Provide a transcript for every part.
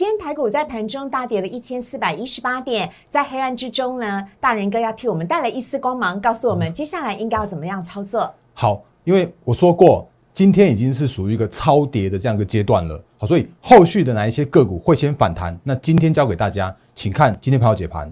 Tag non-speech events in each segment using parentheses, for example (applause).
今天台股在盘中大跌了一千四百一十八点，在黑暗之中呢，大人哥要替我们带来一丝光芒，告诉我们接下来应该要怎么样操作。好，因为我说过，今天已经是属于一个超跌的这样一个阶段了，好，所以后续的哪一些个股会先反弹？那今天交给大家，请看今天盘后解盘。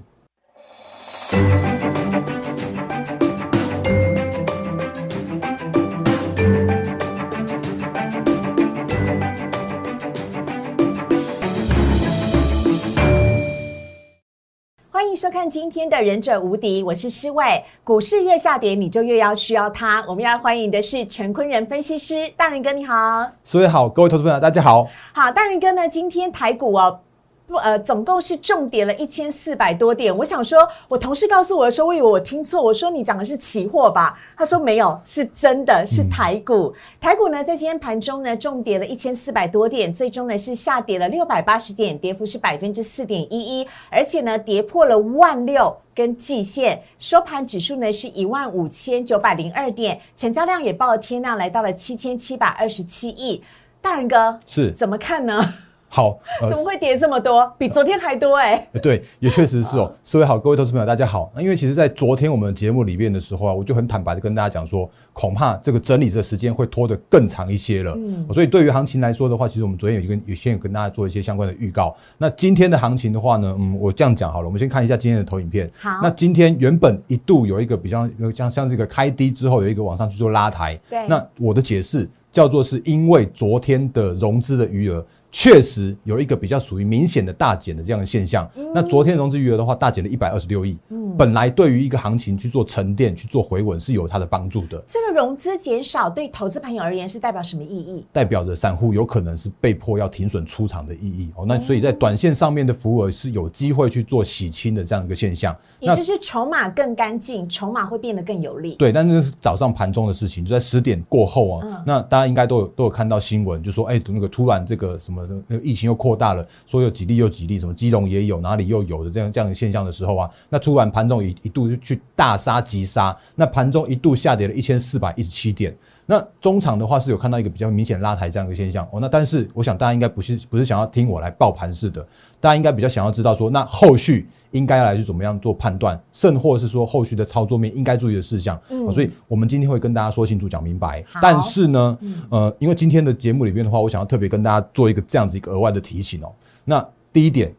收看今天的《忍者无敌》，我是施伟。股市越下跌，你就越要需要它。我们要欢迎的是陈坤仁分析师，大仁哥你好，施伟好，各位投资朋友大家好。好，大仁哥呢，今天台股哦。不，呃，总共是重跌了一千四百多点。我想说，我同事告诉我的时候，我以为我听错。我说你讲的是期货吧？他说没有，是真的是台股。台股呢，在今天盘中呢，重跌了一千四百多点，最终呢是下跌了六百八十点，跌幅是百分之四点一一，而且呢，跌破了万六跟季线，收盘指数呢是一万五千九百零二点，成交量也报了天量，来到了七千七百二十七亿。大人哥是怎么看呢？好，怎么会跌这么多？比昨天还多哎！对，也确实是哦。(laughs) 四位好，各位投资朋友，大家好。那因为其实，在昨天我们节目里面的时候啊，我就很坦白的跟大家讲说，恐怕这个整理的时间会拖得更长一些了。嗯，所以对于行情来说的话，其实我们昨天有跟有先有跟大家做一些相关的预告。那今天的行情的话呢，嗯，我这样讲好了，我们先看一下今天的投影片。好，那今天原本一度有一个比较像像这个开低之后有一个往上去做拉抬。对，那我的解释叫做是因为昨天的融资的余额。确实有一个比较属于明显的大减的这样的现象。那昨天融资余额的话，大减了一百二十六亿。嗯，本来对于一个行情去做沉淀、去做回稳是有它的帮助的。这个融资减少对投资朋友而言是代表什么意义？代表着散户有可能是被迫要停损出场的意义。哦，那所以在短线上面的浮额是有机会去做洗清的这样一个现象。也就是筹码更干净，筹码会变得更有利。对，但是是早上盘中的事情，就在十点过后啊。那大家应该都有都有看到新闻，就说哎，那个突然这个什么那个疫情又扩大了，说有几例又几例，什么基隆也有，哪里又有的这样这样的现象的时候啊，那突然盘中一一度就去大杀急杀，那盘中一度下跌了一千四百一十七点。那中场的话是有看到一个比较明显拉抬这样一个现象哦。那但是我想大家应该不是不是想要听我来爆盘式的，大家应该比较想要知道说那后续。应该来去怎么样做判断，甚或是说后续的操作面应该注意的事项，嗯，所以我们今天会跟大家说清楚、讲明白。但是呢，呃，因为今天的节目里面的话，我想要特别跟大家做一个这样子一个额外的提醒哦。那第一点，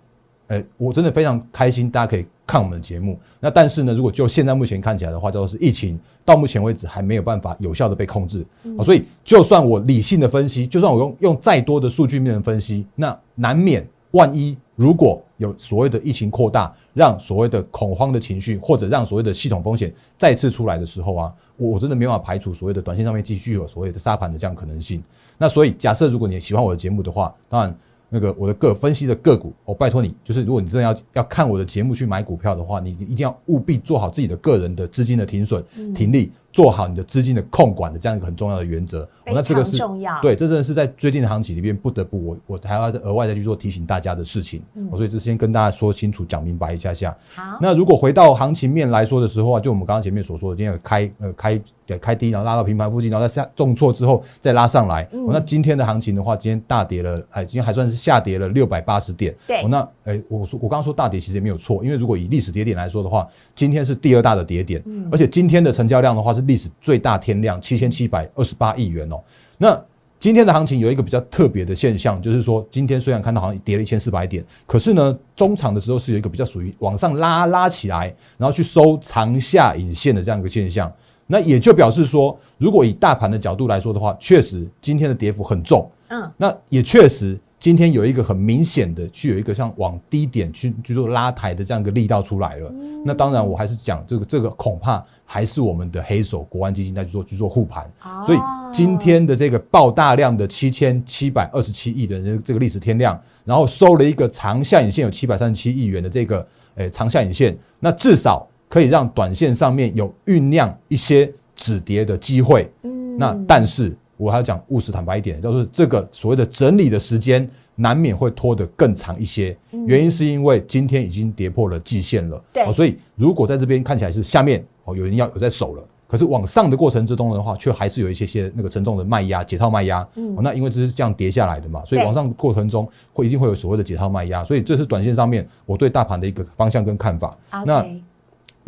呃，我真的非常开心，大家可以看我们的节目。那但是呢，如果就现在目前看起来的话，叫做是疫情到目前为止还没有办法有效的被控制啊。所以就算我理性的分析，就算我用用再多的数据面的分析，那难免万一如果有所谓的疫情扩大。让所谓的恐慌的情绪，或者让所谓的系统风险再次出来的时候啊，我我真的没办法排除所谓的短线上面继续有所谓的沙盘的这样可能性。那所以假设如果你喜欢我的节目的话，当然。那个我的个分析的个股，我拜托你，就是如果你真的要要看我的节目去买股票的话，你一定要务必做好自己的个人的资金的停损、停利，做好你的资金的控管的这样一个很重要的原则。那这个是重要，对，这真的是在最近的行情里面不得不我我还要额外再去做提醒大家的事情。我所以这先跟大家说清楚、讲明白一下下。好，那如果回到行情面来说的时候啊，就我们刚刚前面所说的，今天有开呃开。开低，然后拉到平盘附近，然后再下重挫之后再拉上来。那今天的行情的话，今天大跌了，哎，今天还算是下跌了六百八十点。对，那哎，我说我刚刚说大跌其实也没有错，因为如果以历史跌点来说的话，今天是第二大的跌点，而且今天的成交量的话是历史最大天量七千七百二十八亿元哦。那今天的行情有一个比较特别的现象，就是说今天虽然看到好像跌了一千四百点，可是呢，中场的时候是有一个比较属于往上拉拉起来，然后去收长下影线的这样一个现象。那也就表示说，如果以大盘的角度来说的话，确实今天的跌幅很重。嗯，那也确实今天有一个很明显的，去有一个像往低点去去做拉抬的这样一个力道出来了。那当然，我还是讲这个这个恐怕还是我们的黑手国安基金在去做去做护盘。所以今天的这个爆大量的七千七百二十七亿的这个历史天量，然后收了一个长下影线有七百三十七亿元的这个诶长下影线，那至少。可以让短线上面有酝酿一些止跌的机会，嗯，那但是我还要讲务实坦白一点，就是这个所谓的整理的时间难免会拖得更长一些，原因是因为今天已经跌破了季线了，对，所以如果在这边看起来是下面哦有人要有在守了，可是往上的过程之中的话，却还是有一些些那个沉重的卖压、解套卖压。嗯，那因为这是这样跌下来的嘛，所以往上过程中会一定会有所谓的解套卖压，所以这是短线上面我对大盘的一个方向跟看法。那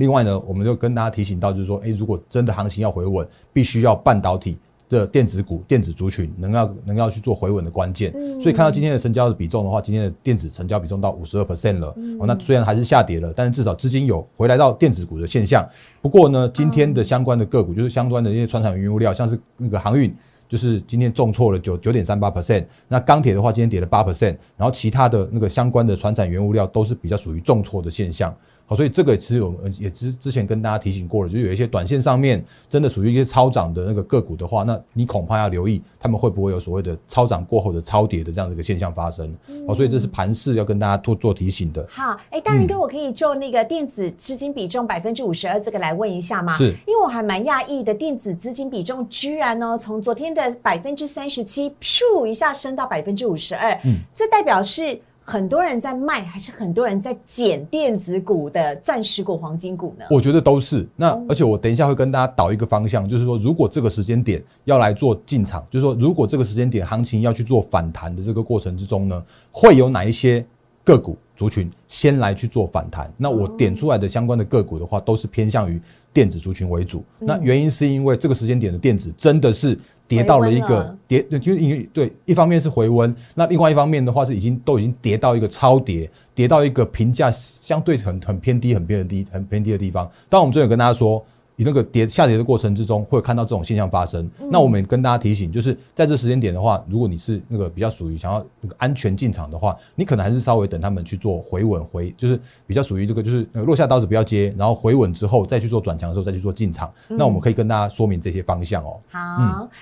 另外呢，我们就跟大家提醒到，就是说，哎，如果真的行情要回稳，必须要半导体。的电子股、电子族群能要能要去做回稳的关键，所以看到今天的成交的比重的话，今天的电子成交比重到五十二 percent 了。哦，那虽然还是下跌了，但是至少资金有回来到电子股的现象。不过呢，今天的相关的个股就是相关的一些船产原物料，像是那个航运，就是今天重挫了九九点三八 percent。那钢铁的话，今天跌了八 percent。然后其他的那个相关的船产原物料都是比较属于重挫的现象。所以这个其实我们也之之前跟大家提醒过了，就是有一些短线上面真的属于一些超涨的那个个股的话，那你恐怕要留意他们会不会有所谓的超涨过后的超跌的这样的一个现象发生。哦，所以这是盘势要跟大家做做提醒的。好，哎，大人哥，我可以就那个电子资金比重百分之五十二这个来问一下吗？是，因为我还蛮讶异的，电子资金比重居然呢从昨天的百分之三十七，咻一下升到百分之五十二。嗯，这代表是。很多人在卖，还是很多人在捡电子股的钻石股、黄金股呢？我觉得都是。那而且我等一下会跟大家导一个方向，就是说，如果这个时间点要来做进场，就是说，如果这个时间点行情要去做反弹的这个过程之中呢，会有哪一些个股族群先来去做反弹？那我点出来的相关的个股的话，都是偏向于电子族群为主。那原因是因为这个时间点的电子真的是。跌到了一个跌，就因为对，一方面是回温，那另外一方面的话是已经都已经跌到一个超跌，跌到一个评价相对很很偏低、很偏低、很偏低的地方。当我们昨天有跟大家说。你那个跌下跌的过程之中，会看到这种现象发生。那我们跟大家提醒，就是在这时间点的话，如果你是那个比较属于想要那个安全进场的话，你可能还是稍微等他们去做回稳回，就是比较属于这个就是落下刀子不要接，然后回稳之后再去做转强的时候再去做进场。那我们可以跟大家说明这些方向哦。好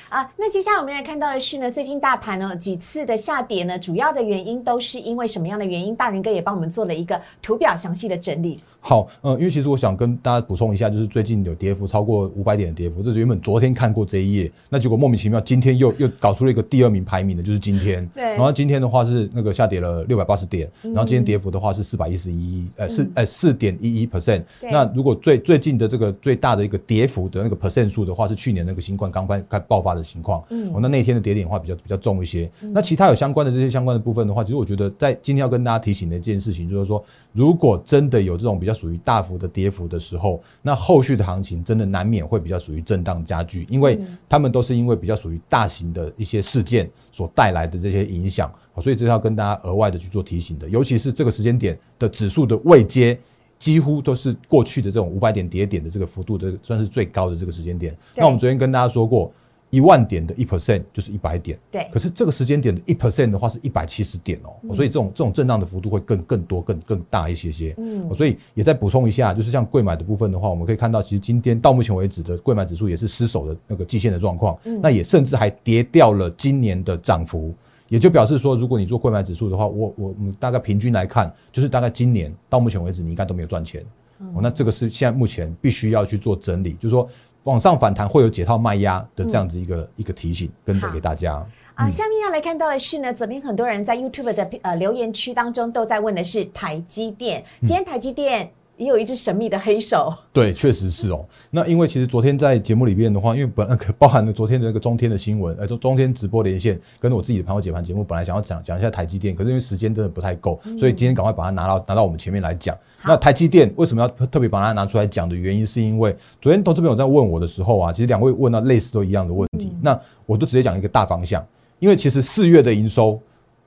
啊，那接下来我们来看到的是呢，最近大盘呢几次的下跌呢，主要的原因都是因为什么样的原因？大仁哥也帮我们做了一个图表详细的整理。好，嗯，因为其实我想跟大家补充一下，就是最近有跌幅超过五百点的跌幅，这是原本昨天看过这一页，那结果莫名其妙今天又又搞出了一个第二名排名的，就是今天。对。然后今天的话是那个下跌了六百八十点，然后今天跌幅的话是四百一十一，呃，四呃四点一一 percent。那如果最最近的这个最大的一个跌幅的那个 percent 数的话，是去年那个新冠刚刚开爆发的情况。嗯。哦，那那天的跌点的话比较比较重一些。那其他有相关的这些相关的部分的话，其实我觉得在今天要跟大家提醒的一件事情，就是说，如果真的有这种比较属于大幅的。跌幅的时候，那后续的行情真的难免会比较属于震荡加剧，因为他们都是因为比较属于大型的一些事件所带来的这些影响，所以这要跟大家额外的去做提醒的。尤其是这个时间点的指数的位阶，几乎都是过去的这种五百点跌点的这个幅度的算是最高的这个时间点。那我们昨天跟大家说过。一万点的一 percent 就是一百点，对。可是这个时间点的一 percent 的话是一百七十点哦，所以这种这种震荡的幅度会更更多、更更大一些些。嗯，所以也再补充一下，就是像贵买的部分的话，我们可以看到，其实今天到目前为止的贵买指数也是失守的那个季线的状况，那也甚至还跌掉了今年的涨幅，也就表示说，如果你做贵买指数的话，我我们大概平均来看，就是大概今年到目前为止你应该都没有赚钱。哦，那这个是现在目前必须要去做整理，就是说。往上反弹会有解套卖压的这样子一个一个提醒，跟给大家啊。下面要来看到的是呢，昨天很多人在 YouTube 的呃留言区当中都在问的是台积电，今天台积电。也有一只神秘的黑手，对，确实是哦。那因为其实昨天在节目里面的话，因为本那个包含了昨天的那个中天的新闻，呃，中中天直播连线，跟我自己的朋友解盘节目，本来想要讲讲一下台积电，可是因为时间真的不太够，所以今天赶快把它拿到拿到我们前面来讲。那台积电为什么要特别把它拿出来讲的原因，是因为昨天投资朋友在问我的时候啊，其实两位问到类似都一样的问题，那我都直接讲一个大方向，因为其实四月的营收。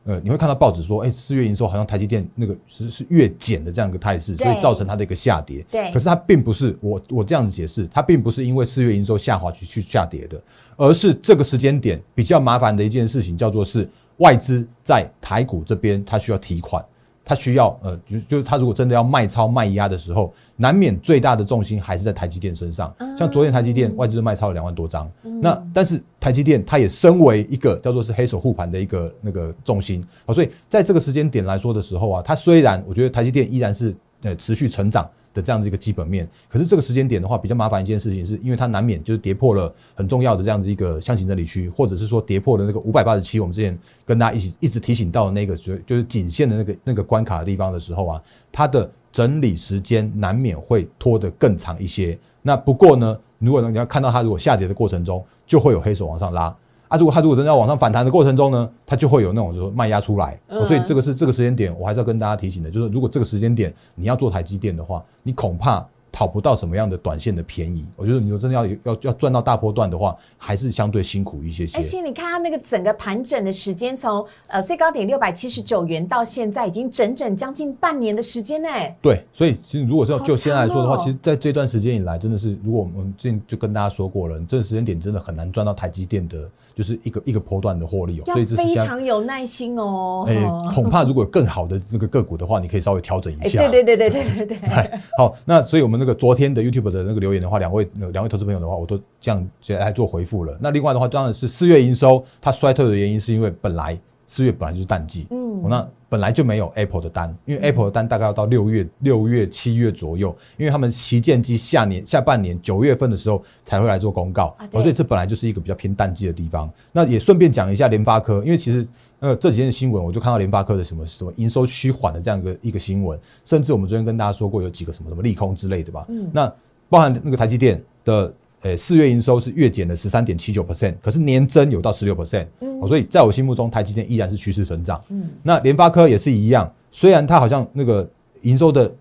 呃，你会看到报纸说，哎，四月营收好像台积电那个是是月减的这样一个态势，所以造成它的一个下跌。对，可是它并不是我我这样子解释，它并不是因为四月营收下滑去去下跌的，而是这个时间点比较麻烦的一件事情，叫做是外资在台股这边它需要提款。它需要呃，就就是它如果真的要卖超卖压的时候，难免最大的重心还是在台积电身上。像昨天台积电外资卖超了两万多张，那但是台积电它也身为一个叫做是黑手护盘的一个那个重心啊，所以在这个时间点来说的时候啊，它虽然我觉得台积电依然是呃持续成长。的这样子一个基本面，可是这个时间点的话，比较麻烦一件事情，是因为它难免就是跌破了很重要的这样子一个箱型整理区，或者是说跌破了那个五百八十七，我们之前跟大家一起一直提醒到的那个就就是颈线的那个那个关卡的地方的时候啊，它的整理时间难免会拖得更长一些。那不过呢，如果呢你要看到它如果下跌的过程中，就会有黑手往上拉。啊，如果它如果真的要往上反弹的过程中呢，它就会有那种就是卖压出来，嗯所以这个是这个时间点，我还是要跟大家提醒的，就是如果这个时间点你要做台积电的话，你恐怕讨不到什么样的短线的便宜。我觉得你说真的要要要赚到大波段的话，还是相对辛苦一些些。而且你看它那个整个盘整的时间，从呃最高点六百七十九元到现在，已经整整将近半年的时间呢。对，所以其实如果是要就现在来说的话，哦其实在这段时间以来，真的是如果我们之前就跟大家说过了，这个时间点真的很难赚到台积电的，就是一个一个波段的获利哦。要所以非，常有耐心哦。哎、哦恐怕如果有更好的那个个股的话，你可以稍微调整一哎，下。对对对对对对对。哎，(laughs) 好，那所以我们那个昨天的 YouTube 的那个留言的话，两位呃两位投资朋友的话，我都这样来做回复了。那另外的话，当然是四月营收它衰退的原因，是因为本来四月本来就是淡季，嗯嗯，那本来就没有 Apple 的单，因为 Apple 的单大概要到六月、六月、七月左右，因为他们旗舰机下年下半年九月份的时候才会来做公告，所以这本来就是一个比较偏淡季的地方。那也顺便讲一下联发科，因为其实呃这几天的新闻，我就看到联发科的什么什么营收趋缓的这样一个一个新闻，甚至我们昨天跟大家说过有几个什么什么利空之类的吧。嗯那包含那个台积电的。呃，四月营收是月减了十三点七九 percent，可是年增有到十六 percent，哦，所以在我心目中，台积电依然是趋势成长。嗯那联发科也是一样，虽然它好像那个营收的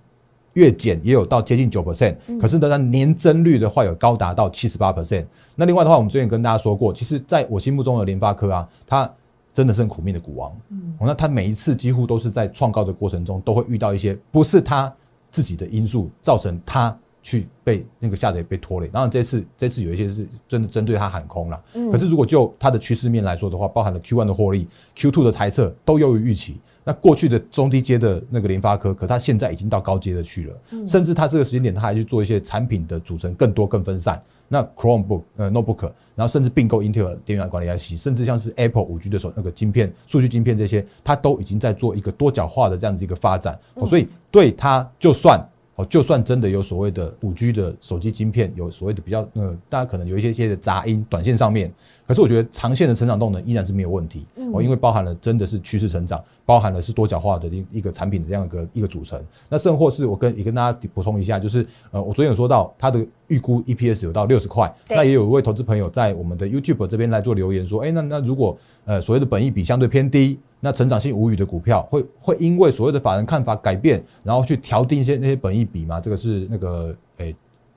月减也有到接近九 percent，可是呢，它年增率的话有高达到七十八 percent。那另外的话，我们之前跟大家说过，其实在我心目中的联发科啊，它真的是很苦命的股王。嗯，那它每一次几乎都是在创高的过程中，都会遇到一些不是它自己的因素造成它去被那个下跌被拖累。当然这次这次有一些是真的针对它喊空了，可是如果就它的趋势面来说的话，包含了 Q one 的获利、Q two 的猜测都优于预期。那过去的中低阶的那个联发科，可它现在已经到高阶的去了，甚至它这个时间点，它还去做一些产品的组成更多更分散。那 Chromebook 呃 Notebook，然后甚至并购 Intel 电源管理 IC，甚至像是 Apple 五 G 的时候那个晶片、数据晶片这些，它都已经在做一个多角化的这样子一个发展。哦，所以对它就算哦，就算真的有所谓的五 G 的手机晶片，有所谓的比较呃，大家可能有一些些的杂音，短线上面，可是我觉得长线的成长动能依然是没有问题。哦，因为包含了真的是趋势成长，包含了是多角化的一一个产品的这样一个一个组成。那甚或是我跟也跟大家补充一下，就是呃，我昨天有说到它的预估 EPS 有到六十块，那也有一位投资朋友在我们的 YouTube 这边来做留言说，哎、那那如果呃所谓的本益比相对偏低，那成长性无语的股票会会因为所谓的法人看法改变，然后去调定一些那些本益比吗？这个是那个诶。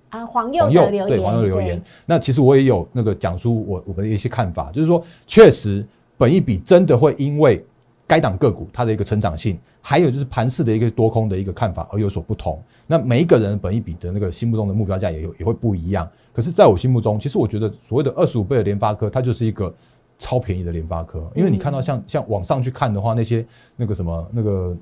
啊，黄佑留言，对网友留言，那其实我也有那个讲出我我们的一些看法，就是说，确实本益比真的会因为该档个股它的一个成长性，还有就是盘势的一个多空的一个看法而有所不同。那每一个人本一比的那个心目中的目标价也有也会不一样。可是，在我心目中，其实我觉得所谓的二十五倍的联发科，它就是一个超便宜的联发科，因为你看到像像往上去看的话，那些那个什么那个。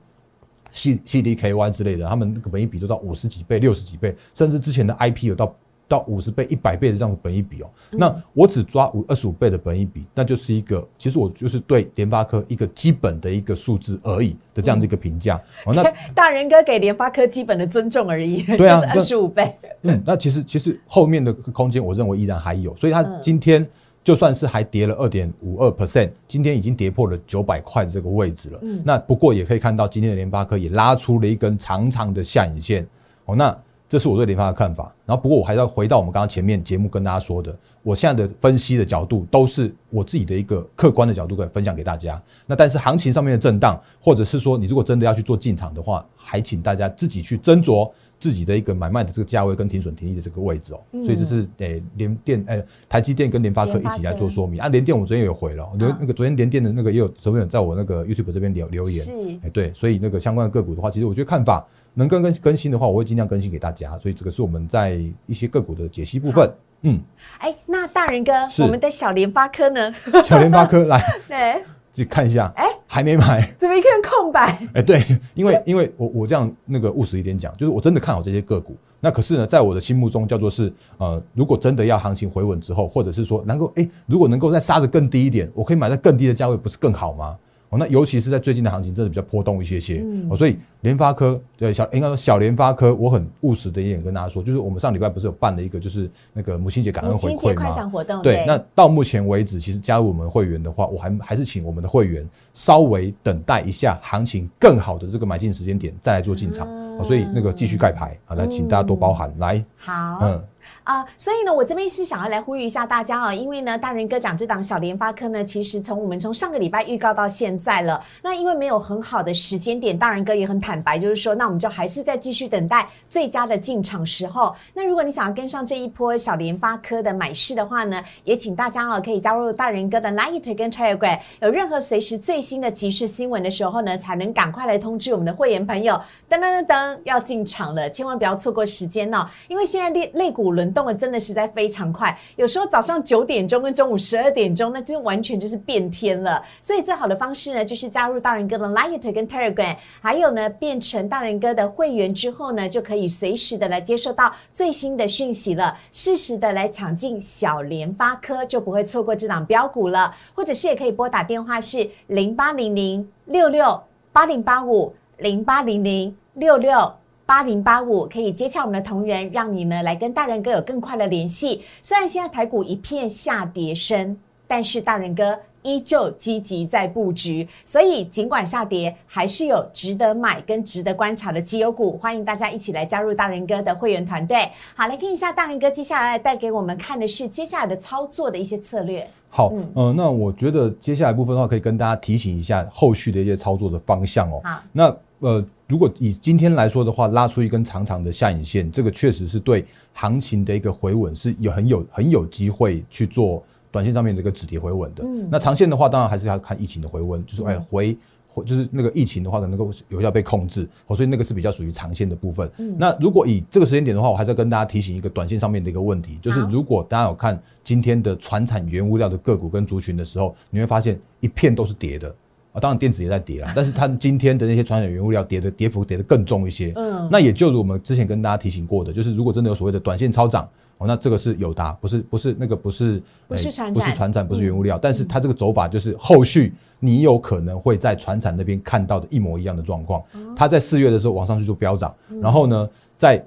C C D K Y 之类的，他们那个本益比都到五十几倍、六十几倍，甚至之前的 I P 有到到五十倍、一百倍的这样的本益比哦。那我只抓五二十五倍的本益比，那就是一个，其实我就是对联发科一个基本的一个数字而已的这样的一个评价。哦，那 (laughs) 大人哥给联发科基本的尊重而已，对啊 (laughs) 就是二十五倍。嗯，那其实其实后面的空间，我认为依然还有，所以它嗯今天就算是还跌了二点五二 percent，今天已经跌破了九百块的这个位置了。嗯那不过也可以看到，今天的联发科也拉出了一根长长的下影线。哦，那这是我对联发的看法。然后不过我还要回到我们刚刚前面节目跟大家说的，我现在的分析的角度都是我自己的一个客观的角度来分享给大家。那但是行情上面的震荡，或者是说你如果真的要去做进场的话，还请大家自己去斟酌。自己的一个买卖的这个价位跟停损停利的这个位置哦，嗯所以这是诶联电诶台积电跟联发科一起来做说明啊。联电我昨天也有回了，那个昨天联电的那个也有朋友在我那个 YouTube 这边留留言，是哎对，所以那个相关的个股的话，其实我觉得看法能更更更新的话，我会尽量更新给大家。所以这个是我们在一些个股的解析部分。嗯，哎，那大人哥，我们的小联发科呢？(laughs) 小联发科来 (laughs) 对，自己看一下，哎还没买。怎么一片空白？(laughs) 哎、对，因为因为我我这样那个务实一点讲，就是我真的看好这些个股。那可是呢，在我的心目中叫做是呃，如果真的要行情回稳之后，或者是说能够哎、如果能够再杀得更低一点，我可以买在更低的价位，不是更好吗？哦，那尤其是在最近的行情，真的比较波动一些些。嗯哦，所以联发科对小应该说小联发科，我很务实的一点跟大家说，就是我们上礼拜不是有办了一个就是那个母亲节感恩回馈亲节快闪吗？活动，对，那到目前为止，其实加入我们会员的话，我还还是请我们的会员稍微等待一下行情更好的这个买进时间点再来做进场。所以那个继续盖牌，好，那请大家多包涵。来，好，嗯，啊、所以呢，我这边是想要来呼吁一下大家啊，因为呢，大人哥讲这档小联发科呢，其实从我们从上个礼拜预告到现在了，那因为没有很好的时间点，大人哥也很坦白，就是说，那我们就还是在继续等待最佳的进场时候。那如果你想要跟上这一波小联发科的买势的话呢，也请大家啊可以加入大人哥的 Light 跟 Telegram，有任何随时最新的即时新闻的时候呢，才能赶快来通知我们的会员朋友，噔噔噔噔要进场了，千万不要错过时间哦，因为现在类类股轮动的真的实在非常快，有时候早上九点钟跟中午十二点钟，那真完全就是变天了。所以最好的方式呢，就是加入大人哥的 Light 跟 Telegram，还有呢，变成大人哥的会员之后呢，就可以随时的来接收到最新的讯息了，适时的来抢进小联发科，就不会错过这档标股了。或者是也可以拨打电话是零八零零六六八零八五零八零零六六。八零八五可以接洽我们的同仁，让你呢来跟大人哥有更快的联系。虽然现在台股一片下跌声，但是大人哥依旧积极在布局，所以尽管下跌，还是有值得买跟值得观察的绩优股。欢迎大家一起来加入大人哥的会员团队。好，来看一下大人哥接下来带给我们看的是接下来的操作的一些策略。好，嗯呃，那我觉得接下来部分的话，可以跟大家提醒一下后续的一些操作的方向哦。好，那呃，如果以今天来说的话，拉出一根长长的下影线，这个确实是对行情的一个回稳是有很有很有机会去做短线上面的一个止跌回稳的。嗯那长线的话，当然还是要看疫情的回温，就是哎回。回就是那个疫情的话，可能够有效被控制，哦，所以那个是比较属于长线的部分。嗯那如果以这个时间点的话，我还是要跟大家提醒一个短线上面的一个问题，就是如果大家有看今天的船产原物料的个股跟族群的时候，你会发现一片都是跌的啊，当然电子也在跌啦，但是它今天的那些传染原物料跌的跌幅跌得更重一些。嗯那也就如我们之前跟大家提醒过的，就是如果真的有所谓的短线超涨。哦，那这个是有达，不是不是那个不是哎不是船产不是船产，不是原物料，但是它这个走法就是后续你有可能会在船产那边看到的一模一样的状况。它在四月的时候往上去做飙涨，然后呢，在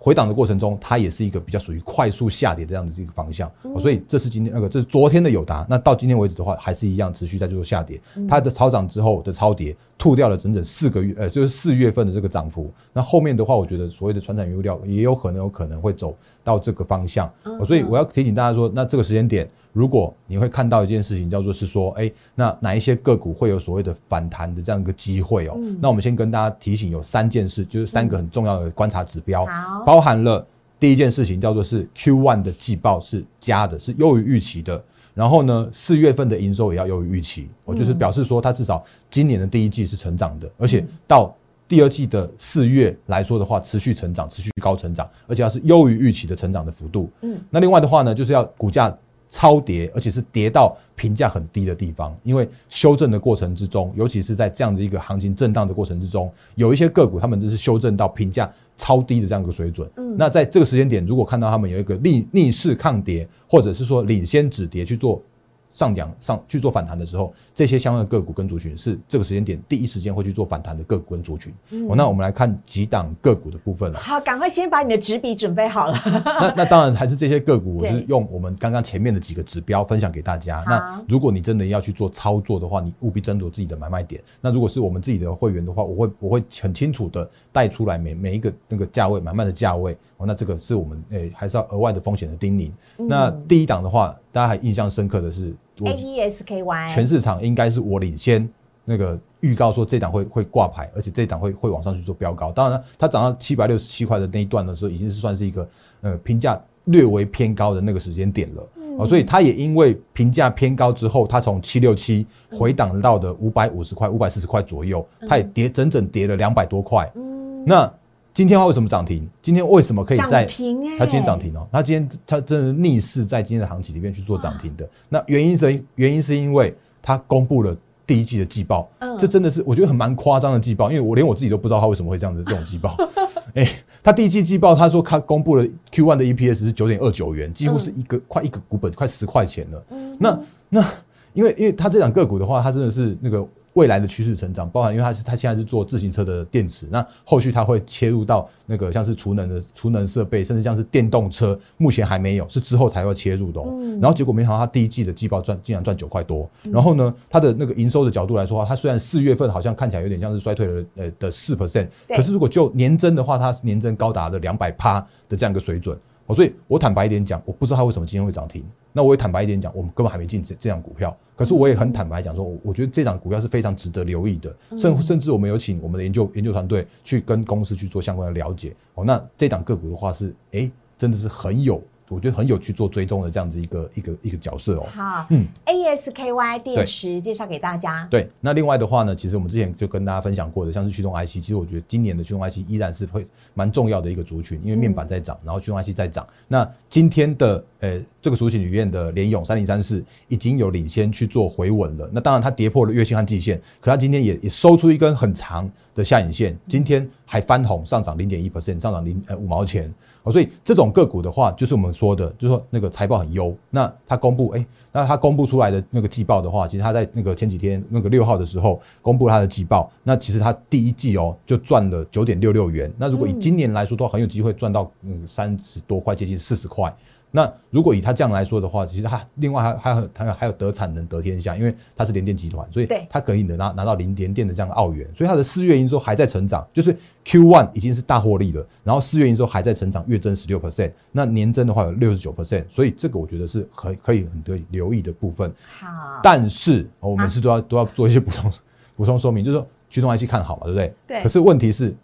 回档的过程中，它也是一个比较属于快速下跌的这样子一个方向、哦所以这是今天那个这是昨天的友达，那到今天为止的话，还是一样持续在做下跌。它的超涨之后的超跌，吐掉了整整四个月，呃，就是四月份的这个涨幅。那后面的话，我觉得所谓的传产原物料也有可能有可能会走到这个方向、哦所以我要提醒大家说，那这个时间点，如果你会看到一件事情，叫做是说，哎，那哪一些个股会有所谓的反弹的这样一个机会哦？那我们先跟大家提醒，有三件事，就是三个很重要的观察指标，好。包含了第一件事情叫做是 Q one 的季报是加的，是优于预期的。然后呢，四月份的营收也要优于预期，我就是表示说，它至少今年的第一季是成长的，而且到第二季的四月来说的话，持续成长，持续高成长，而且要是优于预期的成长的幅度。嗯，那另外的话呢，就是要股价超跌，而且是跌到评价很低的地方，因为修正的过程之中，尤其是在这样的一个行情震荡的过程之中，有一些个股他们就是修正到评价超低的这样一个水准。嗯那在这个时间点，如果看到他们有一个逆逆势抗跌，或者是说领先止跌去做上扬上去做反弹的时候，这些相关的个股跟族群是这个时间点第一时间会去做反弹的个股跟族群。哦，那我们来看几档个股的部分了。好，赶快先把你的纸笔准备好了。那那当然还是这些个股，我是用我们刚刚前面的几个指标分享给大家。那如果你真的要去做操作的话，你务必斟酌自己的买卖点。那如果是我们自己的会员的话，我会我会很清楚的带出来每每一个那个价位买卖的价位。哦，那这个是我们诶、还是要额外的风险的叮咛。那第一档的话，大家还印象深刻的是，我 A E S K Y，全市场应该是我领先那个预告说这档会会挂牌，而且这档会会往上去做标高。当然了，它涨到七百六十七块的那一段的时候，已经是算是一个呃评价略微偏高的那个时间点了。哦，所以它也因为评价偏高之后，它从七六七回档到的五百五十块、五百四十块左右，它也跌整整跌了两百多块。嗯那今天它为什么涨停？今天为什么可以在涨停哎它今天涨停哦，它今天它真的是逆势在今天的行情里面去做涨停的。那原因的原因是因为它公布了第一季的季报，嗯这真的是我觉得很蛮夸张的季报，因为我连我自己都不知道它为什么会这样子这种季报。(laughs) 哎、它第一季季报，它说它公布了 Q1 的 EPS 是九点二九元，几乎是一个、快一个股本快十块钱了。那那因为因为它这两个股的话，它真的是那个未来的趋势成长，包含因为它是它现在是做自行车的电池，那后续它会切入到那个像是储能的储能设备，甚至像是电动车，目前还没有，是之后才会切入的、哦。然后结果没想到它第一季的季报赚竟然赚九块多，然后呢，它的那个营收的角度来说它虽然四月份好像看起来有点像是衰退了呃的四 percent，可是如果就年增的话，它是年增高达了两百趴的这样一个水准。哦，所以我坦白一点讲，我不知道它为什么今天会涨停。那我也坦白一点讲，我们根本还没进这这档股票。可是我也很坦白讲说，我我觉得这档股票是非常值得留意的。甚甚至我们有请我们的研究研究团队去跟公司去做相关的了解。哦，那这档个股的话是，哎，真的是很有。我觉得很有去做追踪的这样子一个一个一个角色哦。好，嗯，ASKY 电池介绍给大家。对，那另外的话呢，其实我们之前就跟大家分享过的，像是驱动 IC，其实我觉得今年的驱动 IC 依然是会蛮重要的一个族群，因为面板在涨，然后驱动 IC 在涨。那今天的呃这个族群里面的联勇三零三四已经有领先去做回稳了。那当然它跌破了月线和季线，可它今天也也收出一根很长的下影线，今天还翻红上涨零点一 percent，上涨零呃五毛钱。所以这种个股的话，就是我们说的，就是说那个财报很优。那它公布，哎，那它公布出来的那个季报的话，其实它在那个前几天那个六号的时候公布它的季报，那其实它第一季哦就赚了九点六六元。那如果以今年来说，都很有机会赚到嗯三十多块，接近四十块。那如果以他这样来说的话，其实他另外还还有还有还有得产能得天下，因为他是联电集团，所以他可以能拿拿到零联电的这样的澳元，所以它的四月营收还在成长，就是 Q one 已经是大获利了，然后四月营收还在成长，月增十六 percent，那年增的话有六十九 percent，所以这个我觉得是可可以很多留意的部分。好，但是我们是都要都要做一些补充 (laughs) 补充说明，就是说驱动 IC 看好嘛，对不对？对。可是问题是，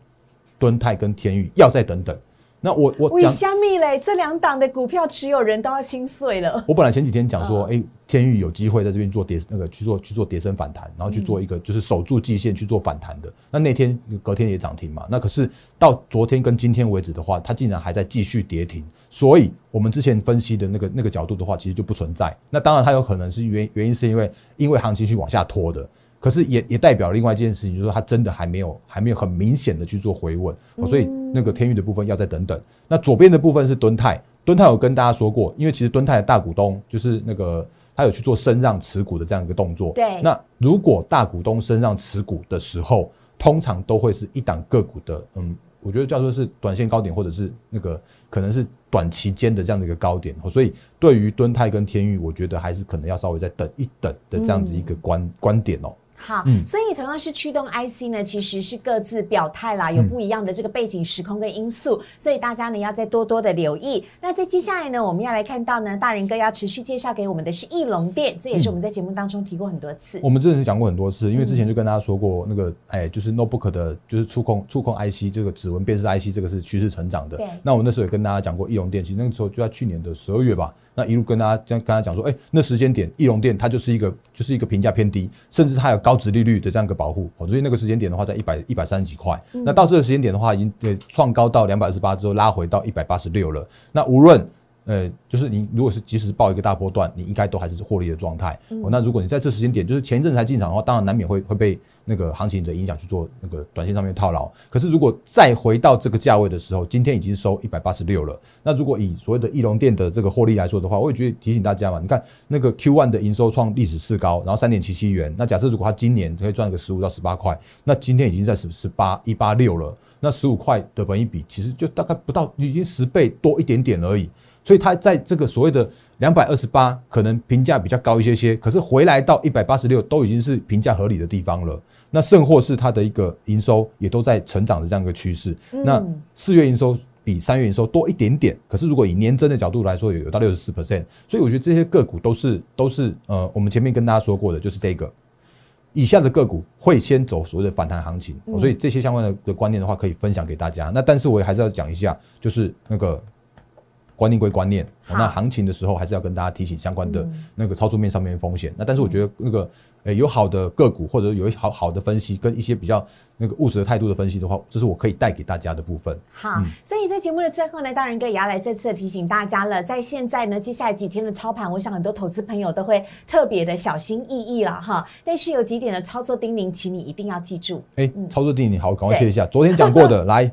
敦泰跟天宇要再等等。那我我讲香蜜嘞，这两档的股票持有人都要心碎了。(laughs) 我本来前几天讲说，哎，天域有机会在这边做跌那个去做去做跌升反弹，然后去做一个就是守住季线去做反弹的。那那天隔天也涨停嘛。那可是到昨天跟今天为止的话，它竟然还在继续跌停。所以我们之前分析的那个那个角度的话，其实就不存在。那当然它有可能是原原因是因为因为行情去往下拖的。可是也也代表另外一件事情，就是说它真的还没有还没有很明显的去做回稳，所以那个天域的部分要再等等。那左边的部分是敦泰，敦泰有跟大家说过，因为其实敦泰的大股东就是那个他有去做升让持股的这样一个动作。对。那如果大股东升让持股的时候，通常都会是一档个股的，嗯，我觉得叫做是短线高点，或者是那个可能是短期间的这样的一个高点。所以对于敦泰跟天域，我觉得还是可能要稍微再等一等的这样子一个观观点哦。好，所以同样是驱动 IC 呢，其实是各自表态啦，有不一样的这个背景、时空跟因素，所以大家呢要再多多的留意。那在接下来呢，我们要来看到呢，大人哥要持续介绍给我们的是翼龙店，这也是我们在节目当中提过很多次。我们之前是讲过很多次，因为之前就跟大家说过，那个哎，就是 notebook 的，就是触控触控 IC 这个指纹辨识 IC 这个是趋势成长的。对。那我们那时候也跟大家讲过翼龙电，其实那个时候就在去年的十二月吧。那一路跟大家这样跟他讲说，哎，那时间点，翼龙店它就是一个就是一个评价偏低，甚至它有高值利率的这样一个保护，哦所以那个时间点的话，在一百一百三十几块。那到这个时间点的话，已经呃创高到两百二十八之后，拉回到一百八十六了。那无论呃，就是你如果是及时报一个大波段，你应该都还是获利的状态。那如果你在这时间点，就是前一阵才进场的话，当然难免会会被。那个行情的影响去做那个短线上面套牢，可是如果再回到这个价位的时候，今天已经收一百八十六了。那如果以所谓的翼龙店的这个获利来说的话，我也觉得提醒大家嘛，你看那个 Q one 的营收创历史次高，然后三点七七元。那假设如果它今年可以赚个十五到十八块，那今天已经在十十八一八六了。那十五块的本一比其实就大概不到，已经十倍多一点点而已。所以它在这个所谓的两百二十八，可能评价比较高一些些，可是回来到一百八十六，都已经是评价合理的地方了。那甚或是它的一个营收也都在成长的这样一个趋势。那四月营收比三月营收多一点点，可是如果以年增的角度来说，有有到六十四 percent。所以我觉得这些个股都是都是呃，我们前面跟大家说过的，就是这个以下的个股会先走所谓的反弹行情。所以这些相关的的观念的话，可以分享给大家。那但是我也还是要讲一下，就是那个观念归观念，那行情的时候还是要跟大家提醒相关的那个操作面上面风险。那但是我觉得那个。诶，有好的个股或者有一好好的分析，跟一些比较那个务实的态度的分析的话，这是我可以带给大家的部分。好，所以在节目的最后呢，大人哥也要来再次的提醒大家了，在现在呢，接下来几天的操盘，我想很多投资朋友都会特别的小心翼翼了哈。但是有几点的操作叮咛，请你一定要记住。哎，操作叮咛，好，赶快切一下。昨天讲过的，(laughs) 来。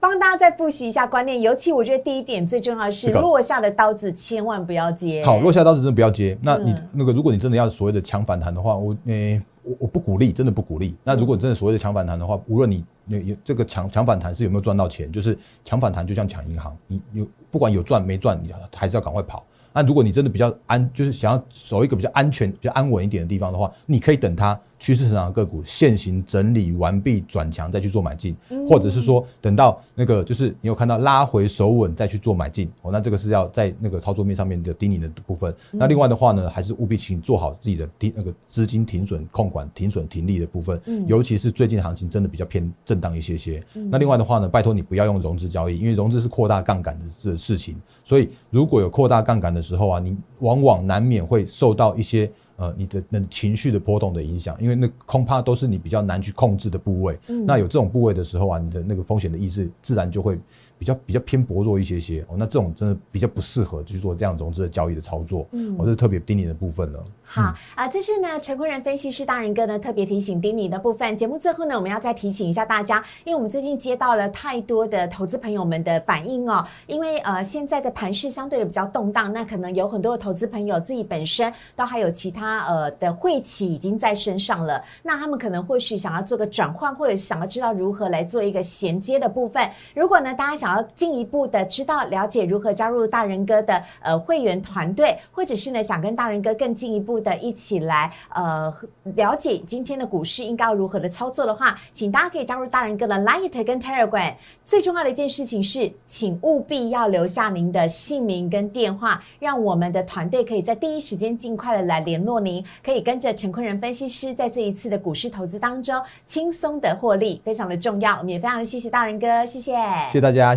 帮大家再复习一下观念，尤其我觉得第一点最重要的是落下的刀子千万不要接。好，落下刀子真的不要接。那你那个，如果你真的要所谓的强反弹的话，我诶，我我不鼓励，真的不鼓励。那如果你真的所谓的强反弹的话，无论你有有这个强强反弹是有没有赚到钱，就是强反弹就像抢银行，你有不管有赚没赚，你还是要赶快跑。那如果你真的比较安，就是想要走一个比较安全、比较安稳一点的地方的话，你可以等它趋势成长的个股现行整理完毕转强再去做买进，或者是说等到那个就是你有看到拉回手稳再去做买进哦，那这个是要在那个操作面上面的低你的部分。那另外的话呢，还是务必请做好自己的低那个资金停损控管、停损停利的部分，尤其是最近行情真的比较偏震荡一些些。那另外的话呢，拜托你不要用融资交易，因为融资是扩大杠杆的这事情，所以如果有扩大杠杆的时候啊，你往往难免会受到一些。呃，你的那情绪的波动的影响，因为那恐怕都是你比较难去控制的部位。那有这种部位的时候啊，你的那个风险的意识自然就会。比较比较偏薄弱一些些哦，那这种真的比较不适合去做这样融资的交易的操作，嗯，我是特别叮咛的部分了。好啊，这是呢陈坤仁分析师大人哥呢特别提醒叮你的部分。节目最后呢，我们要再提醒一下大家，因为我们最近接到了太多的投资朋友们的反应哦，因为呃现在的盘势相对的比较动荡，那可能有很多的投资朋友自己本身都还有其他呃的晦气已经在身上了，那他们可能或许想要做个转换，或者想要知道如何来做一个衔接的部分。如果呢大家想要进一步的知道了解如何加入大人哥的呃会员团队，或者是呢想跟大人哥更进一步的一起来呃了解今天的股市应该要如何的操作的话，请大家可以加入大人哥的 Light 跟 Telegram。最重要的一件事情是，请务必要留下您的姓名跟电话，让我们的团队可以在第一时间尽快的来联络您，可以跟着陈坤仁分析师在这一次的股市投资当中轻松的获利，非常的重要。我们也非常的谢谢大人哥，谢谢，谢谢大家，